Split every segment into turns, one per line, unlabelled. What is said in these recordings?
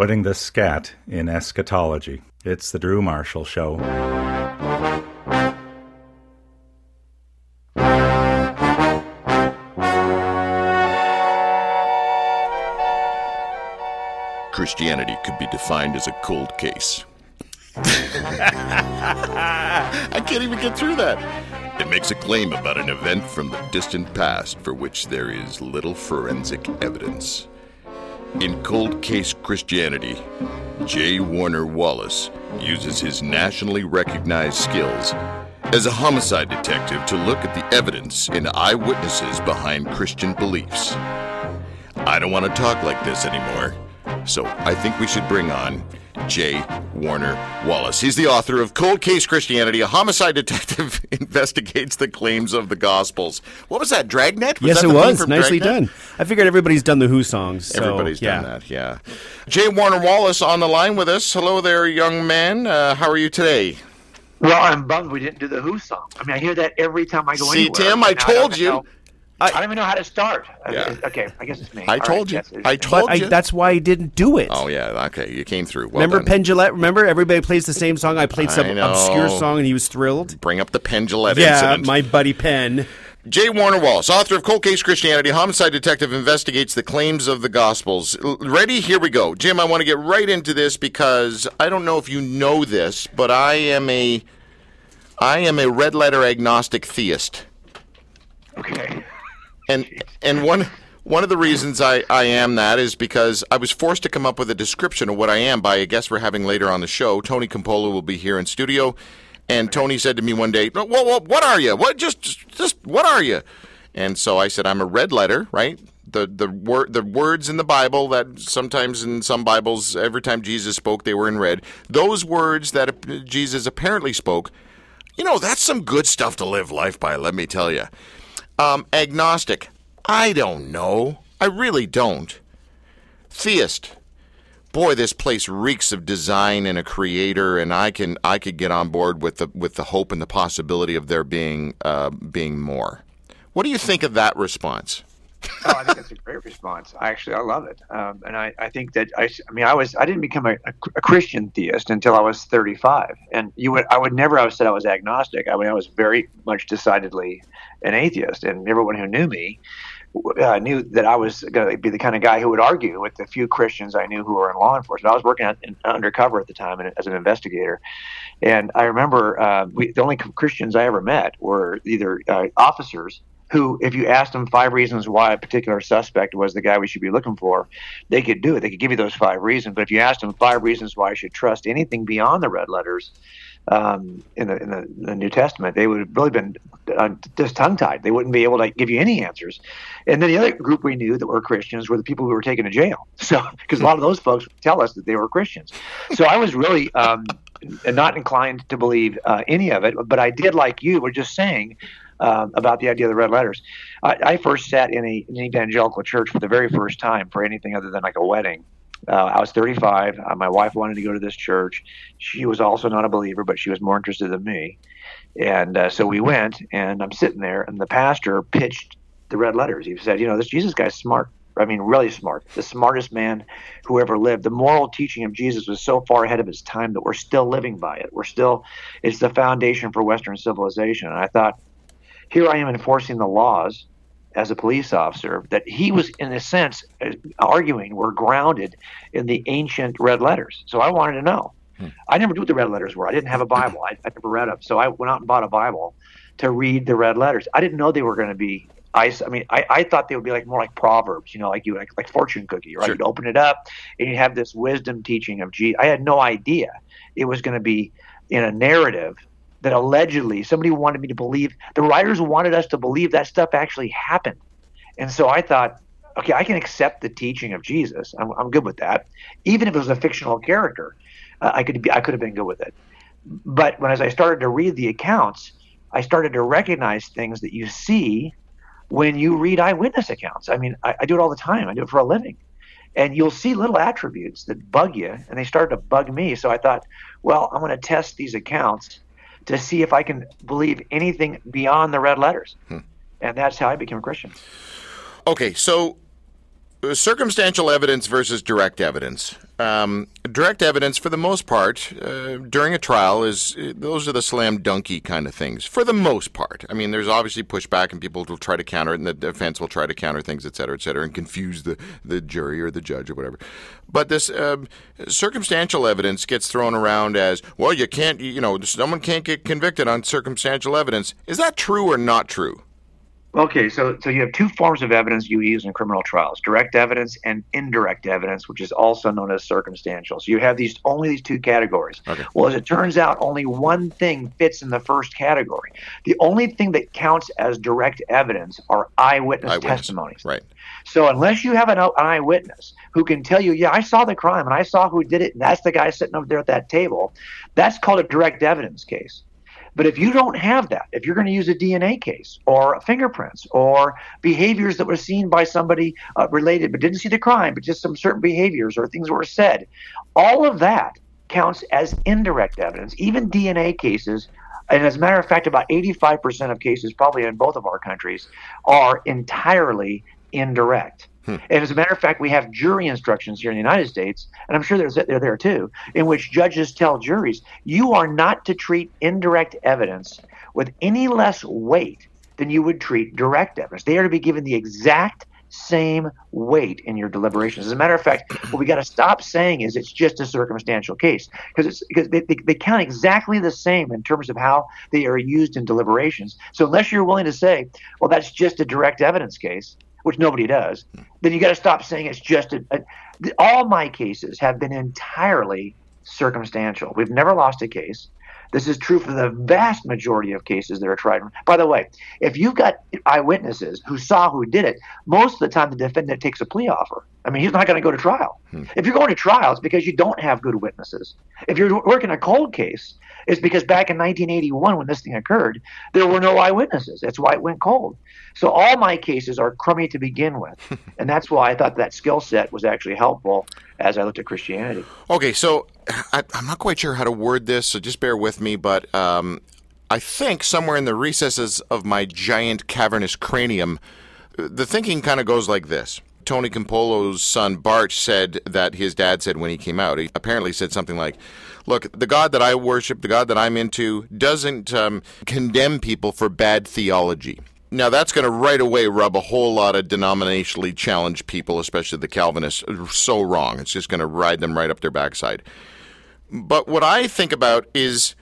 putting the scat in eschatology. It's the Drew Marshall Show.
Christianity could be defined as a cold case. I can't even get through that. It makes a claim about an event from the distant past for which there is little forensic evidence. In Cold Case Christianity, J. Warner Wallace uses his nationally recognized skills as a homicide detective to look at the evidence and eyewitnesses behind Christian beliefs. I don't want to talk like this anymore, so I think we should bring on J. Warner Wallace. He's the author of Cold Case Christianity, a homicide detective investigates the claims of the Gospels. What was that, Dragnet? Was
yes,
that
it
the
was.
from
Nicely
Dragnet?
done. I figured everybody's done the Who songs. so,
Everybody's
yeah.
done that, yeah. J. Warner Wallace on the line with us. Hello there, young man. Uh, how are you today?
Well, I'm bummed we didn't do the Who song. I mean, I hear that every time I go
See,
anywhere.
See, Tim, I told
even
you.
know- I, don't even know how to start.
Yeah.
Okay, I guess it's me.
I
All
told you.
yes,
I told
But I,
you.
that's why I didn't do it.
Oh, yeah, okay. You came through. Well
remember
done.
Penn Remember everybody plays the same song. I played some
I
obscure song and he was thrilled.
Bring up the Pendulette
Yeah,
incident.
my buddy Penn.
J. Warner Wallace, author of Cold Case Christianity, homicide detective investigates the claims of the Gospels. Ready? Here we go. Jim, I want to get right into this because I don't know if you know this, but I am a I am a red letter agnostic theist.
Okay.
And and one one of the reasons I, I am that is because I was forced to come up with a description of what I am by a guest we're having later on the show. Tony Campolo will be here in studio, and Tony said to me one day, "Well, well what are you? What just just what are you?" And so I said, "I'm a red letter, right? The the word the words in the Bible that sometimes in some Bibles, every time Jesus spoke, they were in red. Those words that Jesus apparently spoke." You know, that's some good stuff to live life by, let me tell you. Um, agnostic. I don't know. I really don't. Theist. Boy, this place reeks of design and a creator, and I can I could get on board with the with the hope and the possibility of there being uh, being more. What do you think of that response?
Oh, I think that's a great response. I actually, I love it, um, and I, I think that I, I mean, I was, I didn't become a, a, Christian theist until I was 35, and you would, I would never have said I was agnostic. I mean, I was very much decidedly an atheist, and everyone who knew me uh, knew that I was going to be the kind of guy who would argue with the few Christians I knew who were in law enforcement. I was working in, undercover at the time as an investigator, and I remember uh, we, the only Christians I ever met were either uh, officers who, if you asked them five reasons why a particular suspect was the guy we should be looking for, they could do it. They could give you those five reasons. But if you asked them five reasons why I should trust anything beyond the red letters um, in, the, in the, the New Testament, they would have really been uh, just tongue tied. They wouldn't be able to give you any answers. And then the other group we knew that were Christians were the people who were taken to jail. So, because a lot of those folks tell us that they were Christians. So I was really. Um, not inclined to believe uh, any of it, but I did, like you were just saying, um, about the idea of the red letters. I, I first sat in a, an evangelical church for the very first time for anything other than like a wedding. Uh, I was 35. Uh, my wife wanted to go to this church. She was also not a believer, but she was more interested than me. And uh, so we went, and I'm sitting there, and the pastor pitched the red letters. He said, You know, this Jesus guy's smart. I mean, really smart. The smartest man who ever lived. The moral teaching of Jesus was so far ahead of his time that we're still living by it. We're still, it's the foundation for Western civilization. And I thought, here I am enforcing the laws as a police officer that he was, in a sense, uh, arguing were grounded in the ancient red letters. So I wanted to know. Hmm. I never knew what the red letters were. I didn't have a Bible. I, I never read them. So I went out and bought a Bible to read the red letters. I didn't know they were going to be ice. I mean, I, I thought they would be like more like proverbs, you know, like you like, like fortune cookie, right? Sure. You'd open it up and you have this wisdom teaching of G. I had no idea it was going to be in a narrative that allegedly somebody wanted me to believe the writers wanted us to believe that stuff actually happened. And so i thought okay i can accept the teaching of jesus. I'm, I'm good with that. Even if it was a fictional character uh, i could be i could have been good with it. But when as i started to read the accounts i started to recognize things that you see when you read eyewitness accounts. I mean I, I do it all the time. I do it for a living. And you'll see little attributes that bug you and they started to bug me. So i thought well i'm going to test these accounts to see if I can believe anything beyond the red letters. Hmm. And that's how I became a Christian.
Okay, so circumstantial evidence versus direct evidence. Um, direct evidence, for the most part, uh, during a trial, is those are the slam dunky kind of things. For the most part, I mean, there's obviously pushback, and people will try to counter it, and the defense will try to counter things, et cetera, et cetera, and confuse the the jury or the judge or whatever. But this uh, circumstantial evidence gets thrown around as well. You can't, you know, someone can't get convicted on circumstantial evidence. Is that true or not true?
Okay, so so you have two forms of evidence you use in criminal trials: direct evidence and indirect evidence, which is also known as circumstantial. So you have these only these two categories.
Okay.
Well, as it turns out, only one thing fits in the first category. The only thing that counts as direct evidence are eyewitness,
Eyewitness.
testimonies.
Right.
So unless you have an, an eyewitness who can tell you, yeah, I saw the crime and I saw who did it, and that's the guy sitting over there at that table, that's called a direct evidence case. But if you don't have that, if you're going to use a DNA case or fingerprints or behaviors that were seen by somebody uh, related but didn't see the crime, but just some certain behaviors or things were said, all of that counts as indirect evidence. Even DNA cases, and as a matter of fact, about 85% of cases, probably in both of our countries, are entirely indirect. Hmm. And as a matter of fact, we have jury instructions here in the United States, and I'm sure there's, they're there too, in which judges tell juries, you are not to treat indirect evidence with any less weight than you would treat direct evidence. They are to be given the exact same weight in your deliberations. As a matter of fact, what we got to stop saying is it's just a circumstantial case because it's because they, they, they count exactly the same in terms of how they are used in deliberations. So unless you're willing to say, well, that's just a direct evidence case, which nobody does, then you got to stop saying it's just a, a. All my cases have been entirely circumstantial. We've never lost a case. This is true for the vast majority of cases that are tried. By the way, if you've got eyewitnesses who saw who did it, most of the time the defendant takes a plea offer. I mean, he's not going to go to trial. If you're going to trial, it's because you don't have good witnesses. If you're working a cold case, it's because back in 1981, when this thing occurred, there were no eyewitnesses. That's why it went cold. So all my cases are crummy to begin with, and that's why I thought that skill set was actually helpful as I looked at Christianity.
Okay, so I, I'm not quite sure how to word this, so just bear with me. But um, I think somewhere in the recesses of my giant cavernous cranium, the thinking kind of goes like this. Tony Campolo's son Bart said that his dad said when he came out. He apparently said something like, "Look, the God that I worship, the God that I'm into, doesn't um, condemn people for bad theology." Now that's going to right away rub a whole lot of denominationally challenged people, especially the Calvinists, so wrong. It's just going to ride them right up their backside. But what I think about is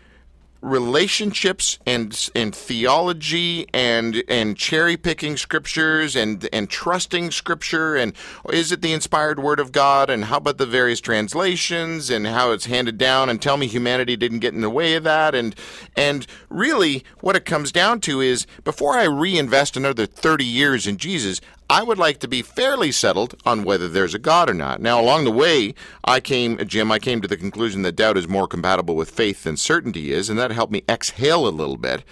relationships and and theology and and cherry picking scriptures and and trusting scripture? And is it the inspired word of God? And how about the various translations? And how it's handed down? And tell me humanity didn't get in the way of that? And and really what it comes down to is before I reinvest another 30 years in Jesus I would like to be fairly settled on whether there's a God or not. Now, along the way, I came, Jim, I came to the conclusion that doubt is more compatible with faith than certainty is, and that helped me exhale a little bit.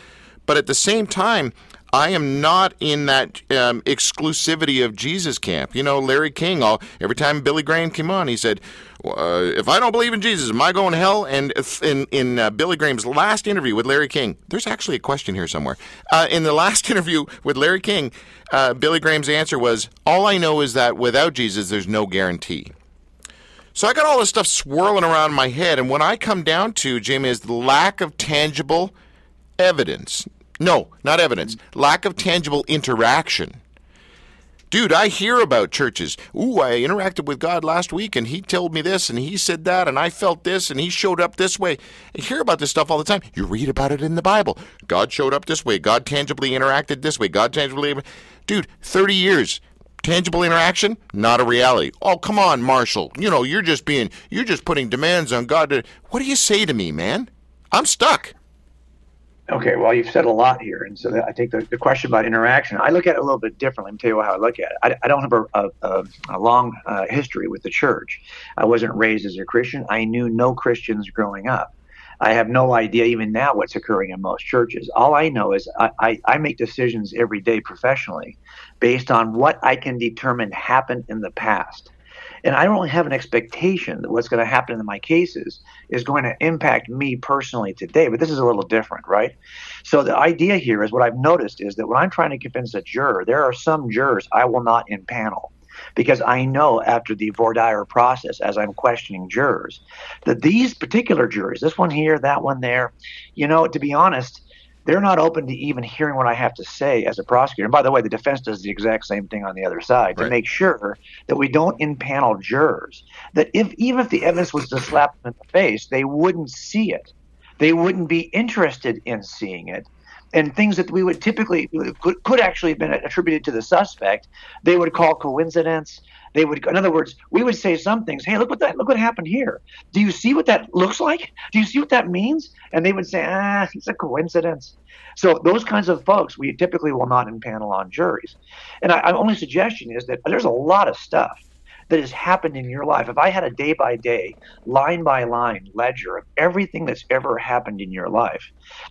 But at the same time, I am not in that um, exclusivity of Jesus camp. You know, Larry King, all, every time Billy Graham came on, he said, uh, if I don't believe in Jesus, am I going to hell? And in in uh, Billy Graham's last interview with Larry King, there's actually a question here somewhere. Uh, in the last interview with Larry King, uh, Billy Graham's answer was, "All I know is that without Jesus, there's no guarantee." So I got all this stuff swirling around my head, and when I come down to Jim is the lack of tangible evidence. No, not evidence. Lack of tangible interaction. Dude, I hear about churches. Ooh, I interacted with God last week and he told me this and he said that and I felt this and he showed up this way. I hear about this stuff all the time. You read about it in the Bible. God showed up this way. God tangibly interacted this way. God tangibly. Dude, 30 years. Tangible interaction? Not a reality. Oh, come on, Marshall. You know, you're just being, you're just putting demands on God. To, what do you say to me, man? I'm stuck.
Okay, well, you've said a lot here, and so I think the, the question about interaction, I look at it a little bit differently. Let me tell you how I look at it. I, I don't have a, a, a long uh, history with the church. I wasn't raised as a Christian. I knew no Christians growing up. I have no idea even now what's occurring in most churches. All I know is I, I, I make decisions every day professionally based on what I can determine happened in the past and I don't have an expectation that what's going to happen in my cases is going to impact me personally today. But this is a little different, right? So the idea here is what I've noticed is that when I'm trying to convince a juror, there are some jurors I will not impanel. because I know after the voir dire process, as I'm questioning jurors, that these particular juries, this one here, that one there, you know, to be honest, they're not open to even hearing what I have to say as a prosecutor. And by the way, the defense does the exact same thing on the other side
Right.
to make sure that we don't impanel jurors. That if even if the evidence was to slap them in the face, they wouldn't see it. They wouldn't be interested in seeing it. And things that we would typically could, could actually have been attributed to the suspect, they would call coincidence. They would, in other words, we would say some things. Hey, look what that look what happened here. Do you see what that looks like? Do you see what that means? And they would say, ah, it's a coincidence. So those kinds of folks we typically will not impanel on juries. And I, my only suggestion is that there's a lot of stuff that has happened in your life. If I had a day by day, line by line ledger of everything that's ever happened in your life,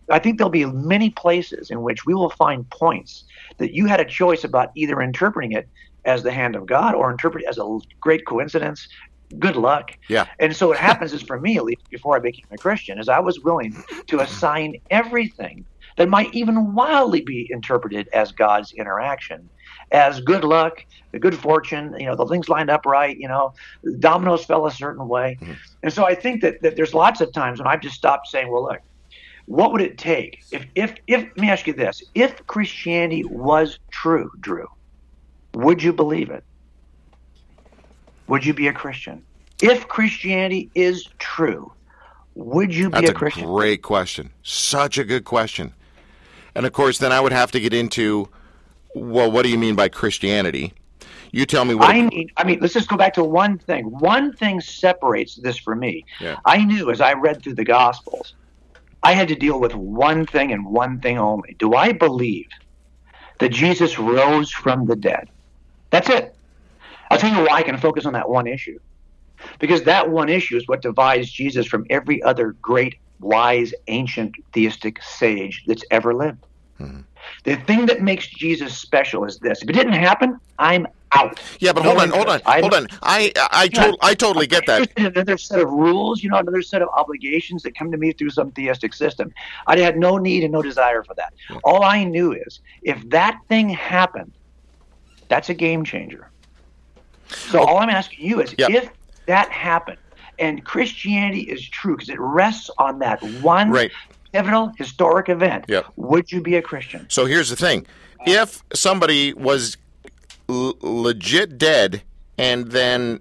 I think there'll be many places in which we will find points that you had a choice about either interpreting it as the hand of God or interpret it as a great coincidence. Good luck.
Yeah.
And so what happens is for me, at least before I became a Christian, is I was willing to assign everything that might even wildly be interpreted as God's interaction, as good luck, the good fortune, you know, the things lined up right, you know, the dominoes fell a certain way. Mm-hmm. And so I think that, that there's lots of times when I've just stopped saying, well, look, what would it take if, if, if, let me ask you this, if Christianity was true, Drew, would you believe it? Would you be a Christian? If Christianity is true, would you be
That's
a
a
Christian?
great question. Such a good question. And of course, then I would have to get into, well, what do you mean by Christianity? You tell me what.
I mean, I mean, let's just go back to one thing. One thing separates this for me.
Yeah.
I knew as I read through the Gospels, I had to deal with one thing and one thing only. Do I believe that Jesus rose from the dead? That's it. I'll tell you why I can focus on that one issue. Because that one issue is what divides Jesus from every other great, wise, ancient theistic sage that's ever lived. Hmm. The thing that makes Jesus special is this. If it didn't happen, I'm out.
yeah, but
No
hold on, hold on, hold on. I I,
Yeah.
to- I totally get that.
Another set of rules, you know, another set of obligations that come to me through some theistic system. I had no need and no desire for that. All I knew is if that thing happened, that's a game changer. So all I'm asking you is
Yeah.
if that happened and Christianity is true because it rests on that one
Right.
Pivotal historic event,
Yep.
would you be a Christian?
So here's the thing: if somebody was l- legit dead and then,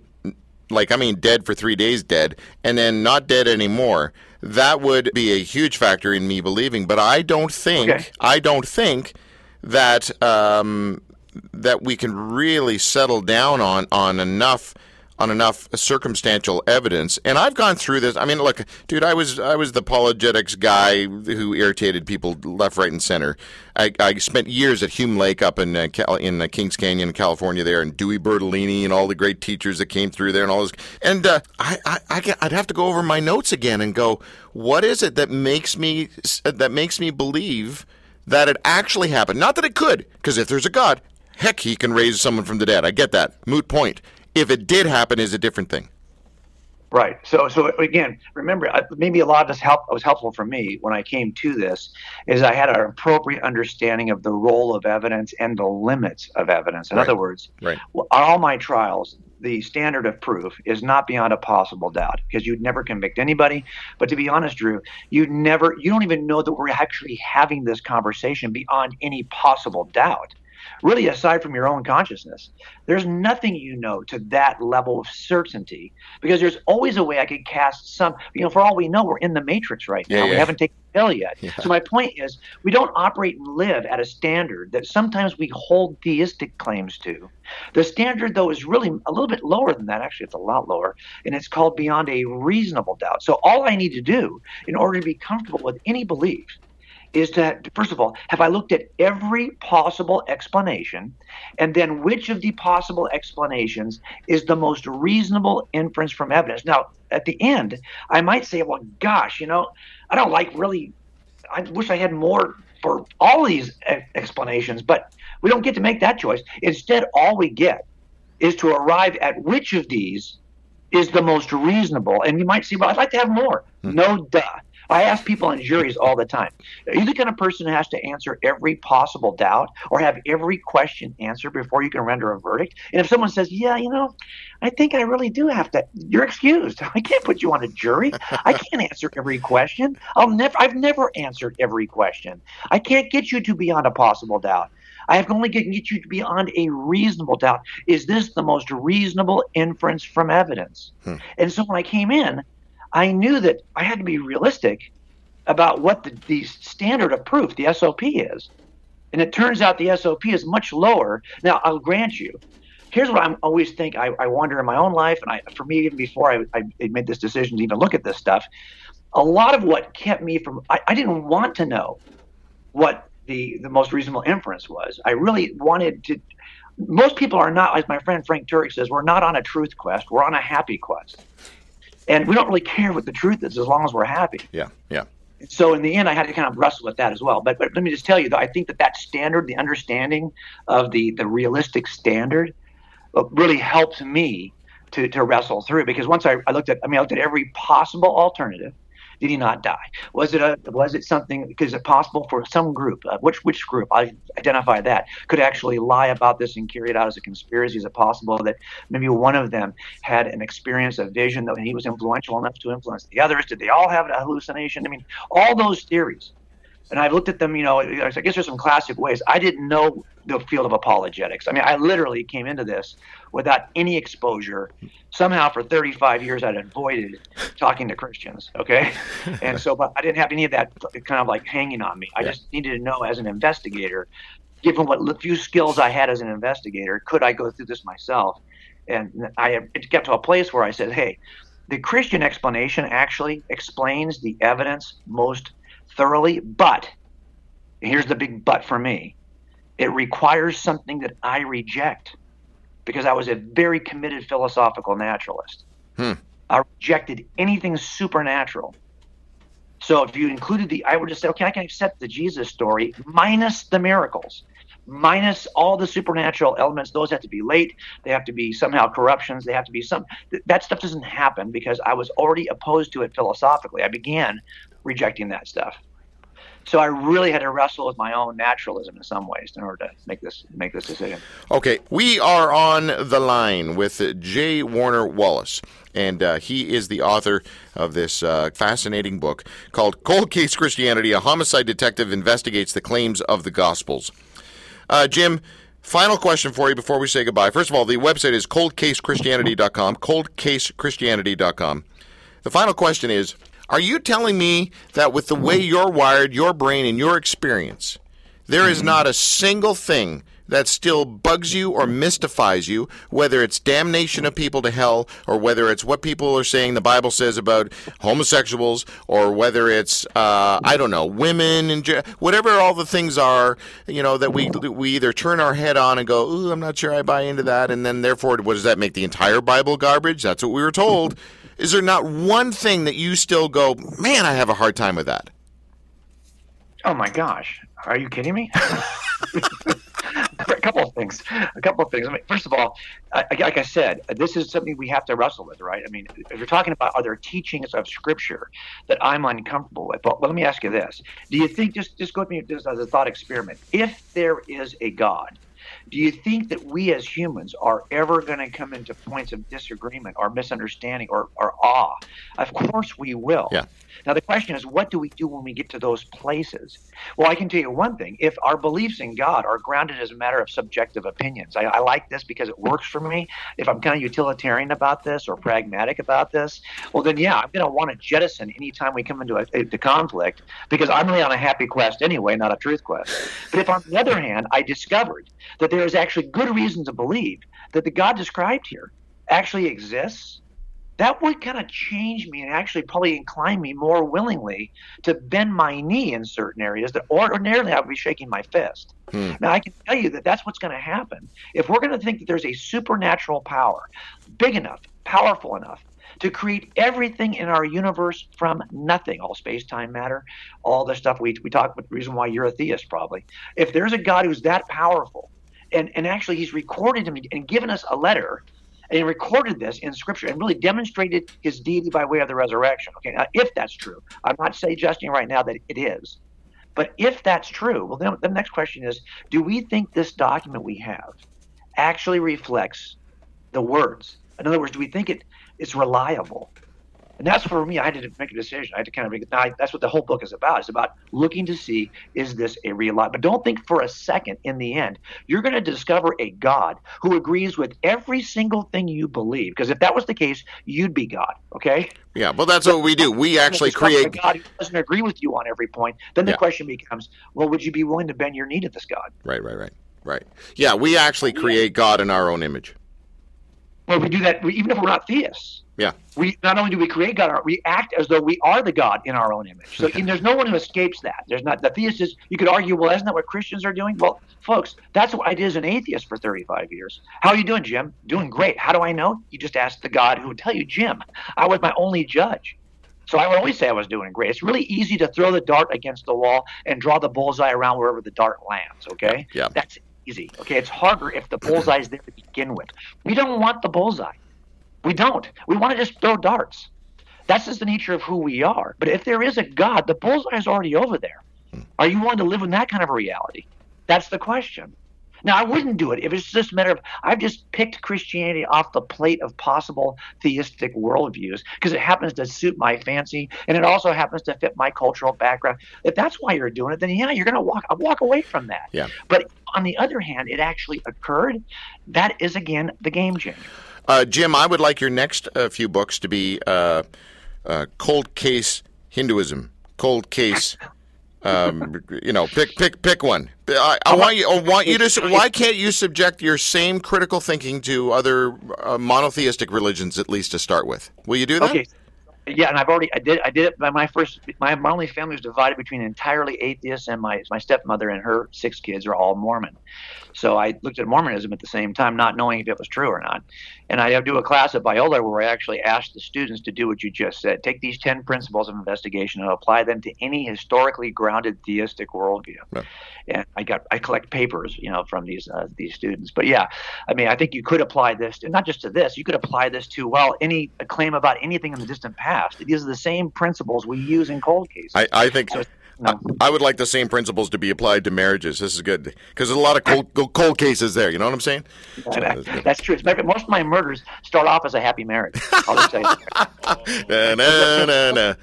like, I mean, dead for three days, dead, and then not dead anymore, that would be a huge factor in me believing. But I don't think,
Okay.
I don't think that um, that we can really settle down on on enough on enough circumstantial evidence. And I've gone through this. I mean, look, dude, I was I was the apologetics guy who irritated people left, right, and center. I, I spent years at Hume Lake up in uh, Cal- in uh, Kings Canyon, California, there, and Dewey Bertolini and all the great teachers that came through there, and all this. And uh, I, I, I I'd have to go over my notes again and go, what is it that makes me that makes me believe that it actually happened? Not that it could, because if there's a God, heck, he can raise someone from the dead. I get that. Moot point. If it did happen, is a different thing.
Right. So, so again, remember, maybe a lot of this help was helpful for me when I came to this, is I had an appropriate understanding of the role of evidence and the limits of evidence. In
Right.
other words,
Right.
on all my trials, the standard of proof is not beyond a possible doubt because you'd never convict anybody. But to be honest, Drew, you'd never, you don't even know that we're actually having this conversation beyond any possible doubt. Really, aside from your own consciousness, there's nothing you know to that level of certainty because there's always a way I could cast some, you know, for all we know, we're in the matrix right now.
Yeah,
We haven't taken the pill yet.
Yeah.
So my point is, we don't operate and live at a standard that sometimes we hold theistic claims to. The standard, though, is really a little bit lower than that. Actually, it's a lot lower, and it's called beyond a reasonable doubt. So all I need to do in order to be comfortable with any belief is to first of all have i looked at every possible explanation? And then which of the possible explanations is the most reasonable inference from evidence? Now at the end i might say well gosh you know i don't like really i wish i had more for all these explanations but we don't get to make that choice. Instead all we get is to arrive at which of these is the most reasonable. And you might say well i'd like to have more. Hmm. No duh I ask people on juries all the time Are you the kind of person who has to answer every possible doubt or have every question answered before you can render a verdict? And if someone says, Yeah, you know, I think I really do have to, you're excused. I can't put you on a jury. I can't answer every question. I'll never, I've never answered every question. I can't get you to beyond a possible doubt. I have only can get you to beyond a reasonable doubt. Is this the most reasonable inference from evidence? Hmm. And so when I came in, I knew that I had to be realistic about what the, the standard of proof, the SOP, is. And it turns out the SOP is much lower. Now, I'll grant you, here's what I always think I, I, wonder in my own life, and I, for me, even before I, I, made this decision to even look at this stuff, a lot of what kept me from, I, I didn't want to know what the, the most reasonable inference was. I really wanted to, most people are not, as my friend Frank Turek says, we're not on a truth quest, we're on a happy quest and we don't really care what the truth is as long as we're happy.
Yeah, yeah.
So in the end, I had to kind of wrestle with that as well. But, but let me just tell you, though, I think that that standard, the understanding of the the realistic standard, uh, really helped me to to wrestle through. Because once I, I looked at, I mean, I looked at every possible alternative, did he not die? Was it a was it something? Because it possible for some group, uh, which which group I identify that could actually lie about this and carry it out as a conspiracy? Is it possible that maybe one of them had an experience, a vision that he was influential enough to influence the others? Did they all have a hallucination? I mean, all those theories and I've looked at them, you know, I guess there's some classic ways. I didn't know the field of apologetics. I mean, I literally came into this without any exposure. Somehow, for 35 years, I'd avoided talking to Christians. Okay, and so, but I didn't have any of that kind of like hanging on me. I yeah. just needed to know as an investigator, given what few skills I had as an investigator, could I go through this myself? And I it got to a place where I said, hey, the Christian explanation actually explains the evidence most thoroughly, but here's the big but for me it requires something that I reject because I was a very committed philosophical naturalist. Hmm. I rejected anything supernatural. So if you included the, I would just say, okay, I can accept the Jesus story minus the miracles, minus all the supernatural elements. Those have to be late. They have to be somehow corruptions. They have to be some. That stuff doesn't happen because I was already opposed to it philosophically. I began rejecting that stuff. So I really had to wrestle with my own naturalism in some ways in order to make this make this decision.
Okay, we are on the line with J. Warner Wallace, and uh, he is the author of this uh, fascinating book called "Cold Case Christianity: A Homicide Detective Investigates the Claims of the Gospels." Uh, Jim. Final question for you before we say goodbye. First of all, the website is coldcasechristianity.com, coldcasechristianity.com. The final question is are you telling me that with the way you're wired, your brain, and your experience, there is not a single thing that still bugs you or mystifies you, whether it's damnation of people to hell, or whether it's what people are saying the Bible says about homosexuals, or whether it's uh, I don't know women and whatever all the things are, you know, that we we either turn our head on and go, "Ooh, I'm not sure I buy into that," and then therefore, what does that make the entire Bible garbage? That's what we were told. Is there not one thing that you still go, man, I have a hard time with that?
Oh my gosh, are you kidding me? a couple of things. A couple of things. I mean, first of all, I, like I said, this is something we have to wrestle with, right? I mean, if you're talking about other teachings of Scripture that I'm uncomfortable with, well, let me ask you this: Do you think just just go with me just as a thought experiment? If there is a God, do you think that we as humans are ever going to come into points of disagreement or misunderstanding or, or awe? Of course we will.
Yeah.
Now, the question is, what do we do when we get to those places? Well, I can tell you one thing. If our beliefs in God are grounded as a matter of subjective opinions, I, I like this because it works for me. If I'm kind of utilitarian about this or pragmatic about this, well, then, yeah, I'm going to want to jettison anytime we come into a, a, conflict because I'm really on a happy quest anyway, not a truth quest. But if, on the other hand, I discovered that there is actually good reason to believe that the God described here actually exists that would kind of change me and actually probably incline me more willingly to bend my knee in certain areas that ordinarily I would be shaking my fist. Hmm. Now, I can tell you that that's what's going to happen. If we're going to think that there's a supernatural power big enough, powerful enough, to create everything in our universe from nothing, all space, time, matter, all the stuff we, we talk about, the reason why you're a theist, probably. If there's a God who's that powerful, and, and actually he's recorded him and given us a letter and recorded this in scripture and really demonstrated his deity by way of the resurrection. Okay, now if that's true, I'm not suggesting right now that it is, but if that's true, well, then the next question is: Do we think this document we have actually reflects the words? In other words, do we think it is reliable? And that's for me. I had to make a decision. I had to kind of make. It now, that's what the whole book is about. It's about looking to see is this a real life. But don't think for a second. In the end, you're going to discover a God who agrees with every single thing you believe. Because if that was the case, you'd be God. Okay.
Yeah, well, that's what we do. We actually create.
A God who doesn't agree with you on every point. Then the
Yeah.
question becomes, well, would you be willing to bend your knee to this God?
Right, right, right, right. Yeah, we actually create God in our own image.
Well, we do that even if we're not theists.
Yeah.
we not only do we create God, we act as though we are the God in our own image. So there's no one who escapes that. There's not the theist is. You could argue, well, isn't that what Christians are doing? Well, folks, that's what I did as an atheist for 35 years. How are you doing, Jim? Doing great. How do I know? You just ask the God who would tell you, Jim. I was my only judge. So I would always say I was doing great. It's really easy to throw the dart against the wall and draw the bullseye around wherever the dart lands. Okay,
Yeah.
that's easy. Okay, it's harder if the bullseye is there to begin with. We don't want the bullseye. We don't. We want to just throw darts. That's just the nature of who we are. But if there is a God, the bullseye is already over there. Hmm. Are you willing to live in that kind of a reality? That's the question. Now, I wouldn't do it if it's just a matter of I've just picked Christianity off the plate of possible theistic worldviews because it happens to suit my fancy and it also happens to fit my cultural background. If that's why you're doing it, then yeah, you're going to walk walk away from that.
Yeah.
But on the other hand, it actually occurred. That is again the game changer.
Uh, Jim, I would like your next uh, few books to be uh, uh, Cold Case Hinduism, Cold Case. Um, you know, pick pick pick one. I, I want you. I want you to. Why can't you subject your same critical thinking to other uh, monotheistic religions at least to start with? Will you do that?
Okay. Yeah, and I've already I did I did it by my first my my only family was divided between entirely atheists and my my stepmother and her six kids are all Mormon. So I looked at Mormonism at the same time, not knowing if it was true or not. And I do a class at Biola where I actually asked the students to do what you just said. Take these ten principles of investigation and apply them to any historically grounded theistic worldview.
Right.
And I got I collect papers, you know, from these uh, these students. But yeah, I mean, I think you could apply this, to, not just to this. You could apply this to well, any a claim about anything in the distant past. These are the same principles we use in cold cases.
I, I think
So, no.
I would like the same principles to be applied to marriages. This is good because there's a lot of cold, cold cases there. You know what I'm saying?
That- that's true. Matter of fact, Most of my murders start off as a happy marriage. I'll just say that.
Na, na, na, na.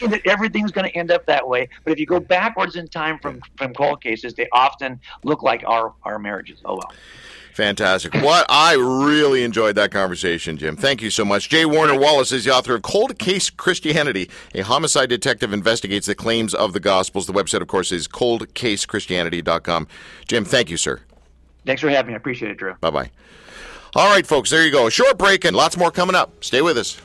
That everything's going to end up that way. But if you go backwards in time from from cold cases, they often look like our our marriages. Oh well.
Fantastic. What I really enjoyed that conversation, Jim. Thank you so much. J. Warner Wallace is the author of Cold Case Christianity, a homicide detective investigates the claims of the Gospels. The website, of course, is coldcasechristianity.com. Jim, thank you, sir.
Thanks for having me. I appreciate it, Drew.
Bye bye. All right, folks, there you go. A short break and lots more coming up. Stay with us.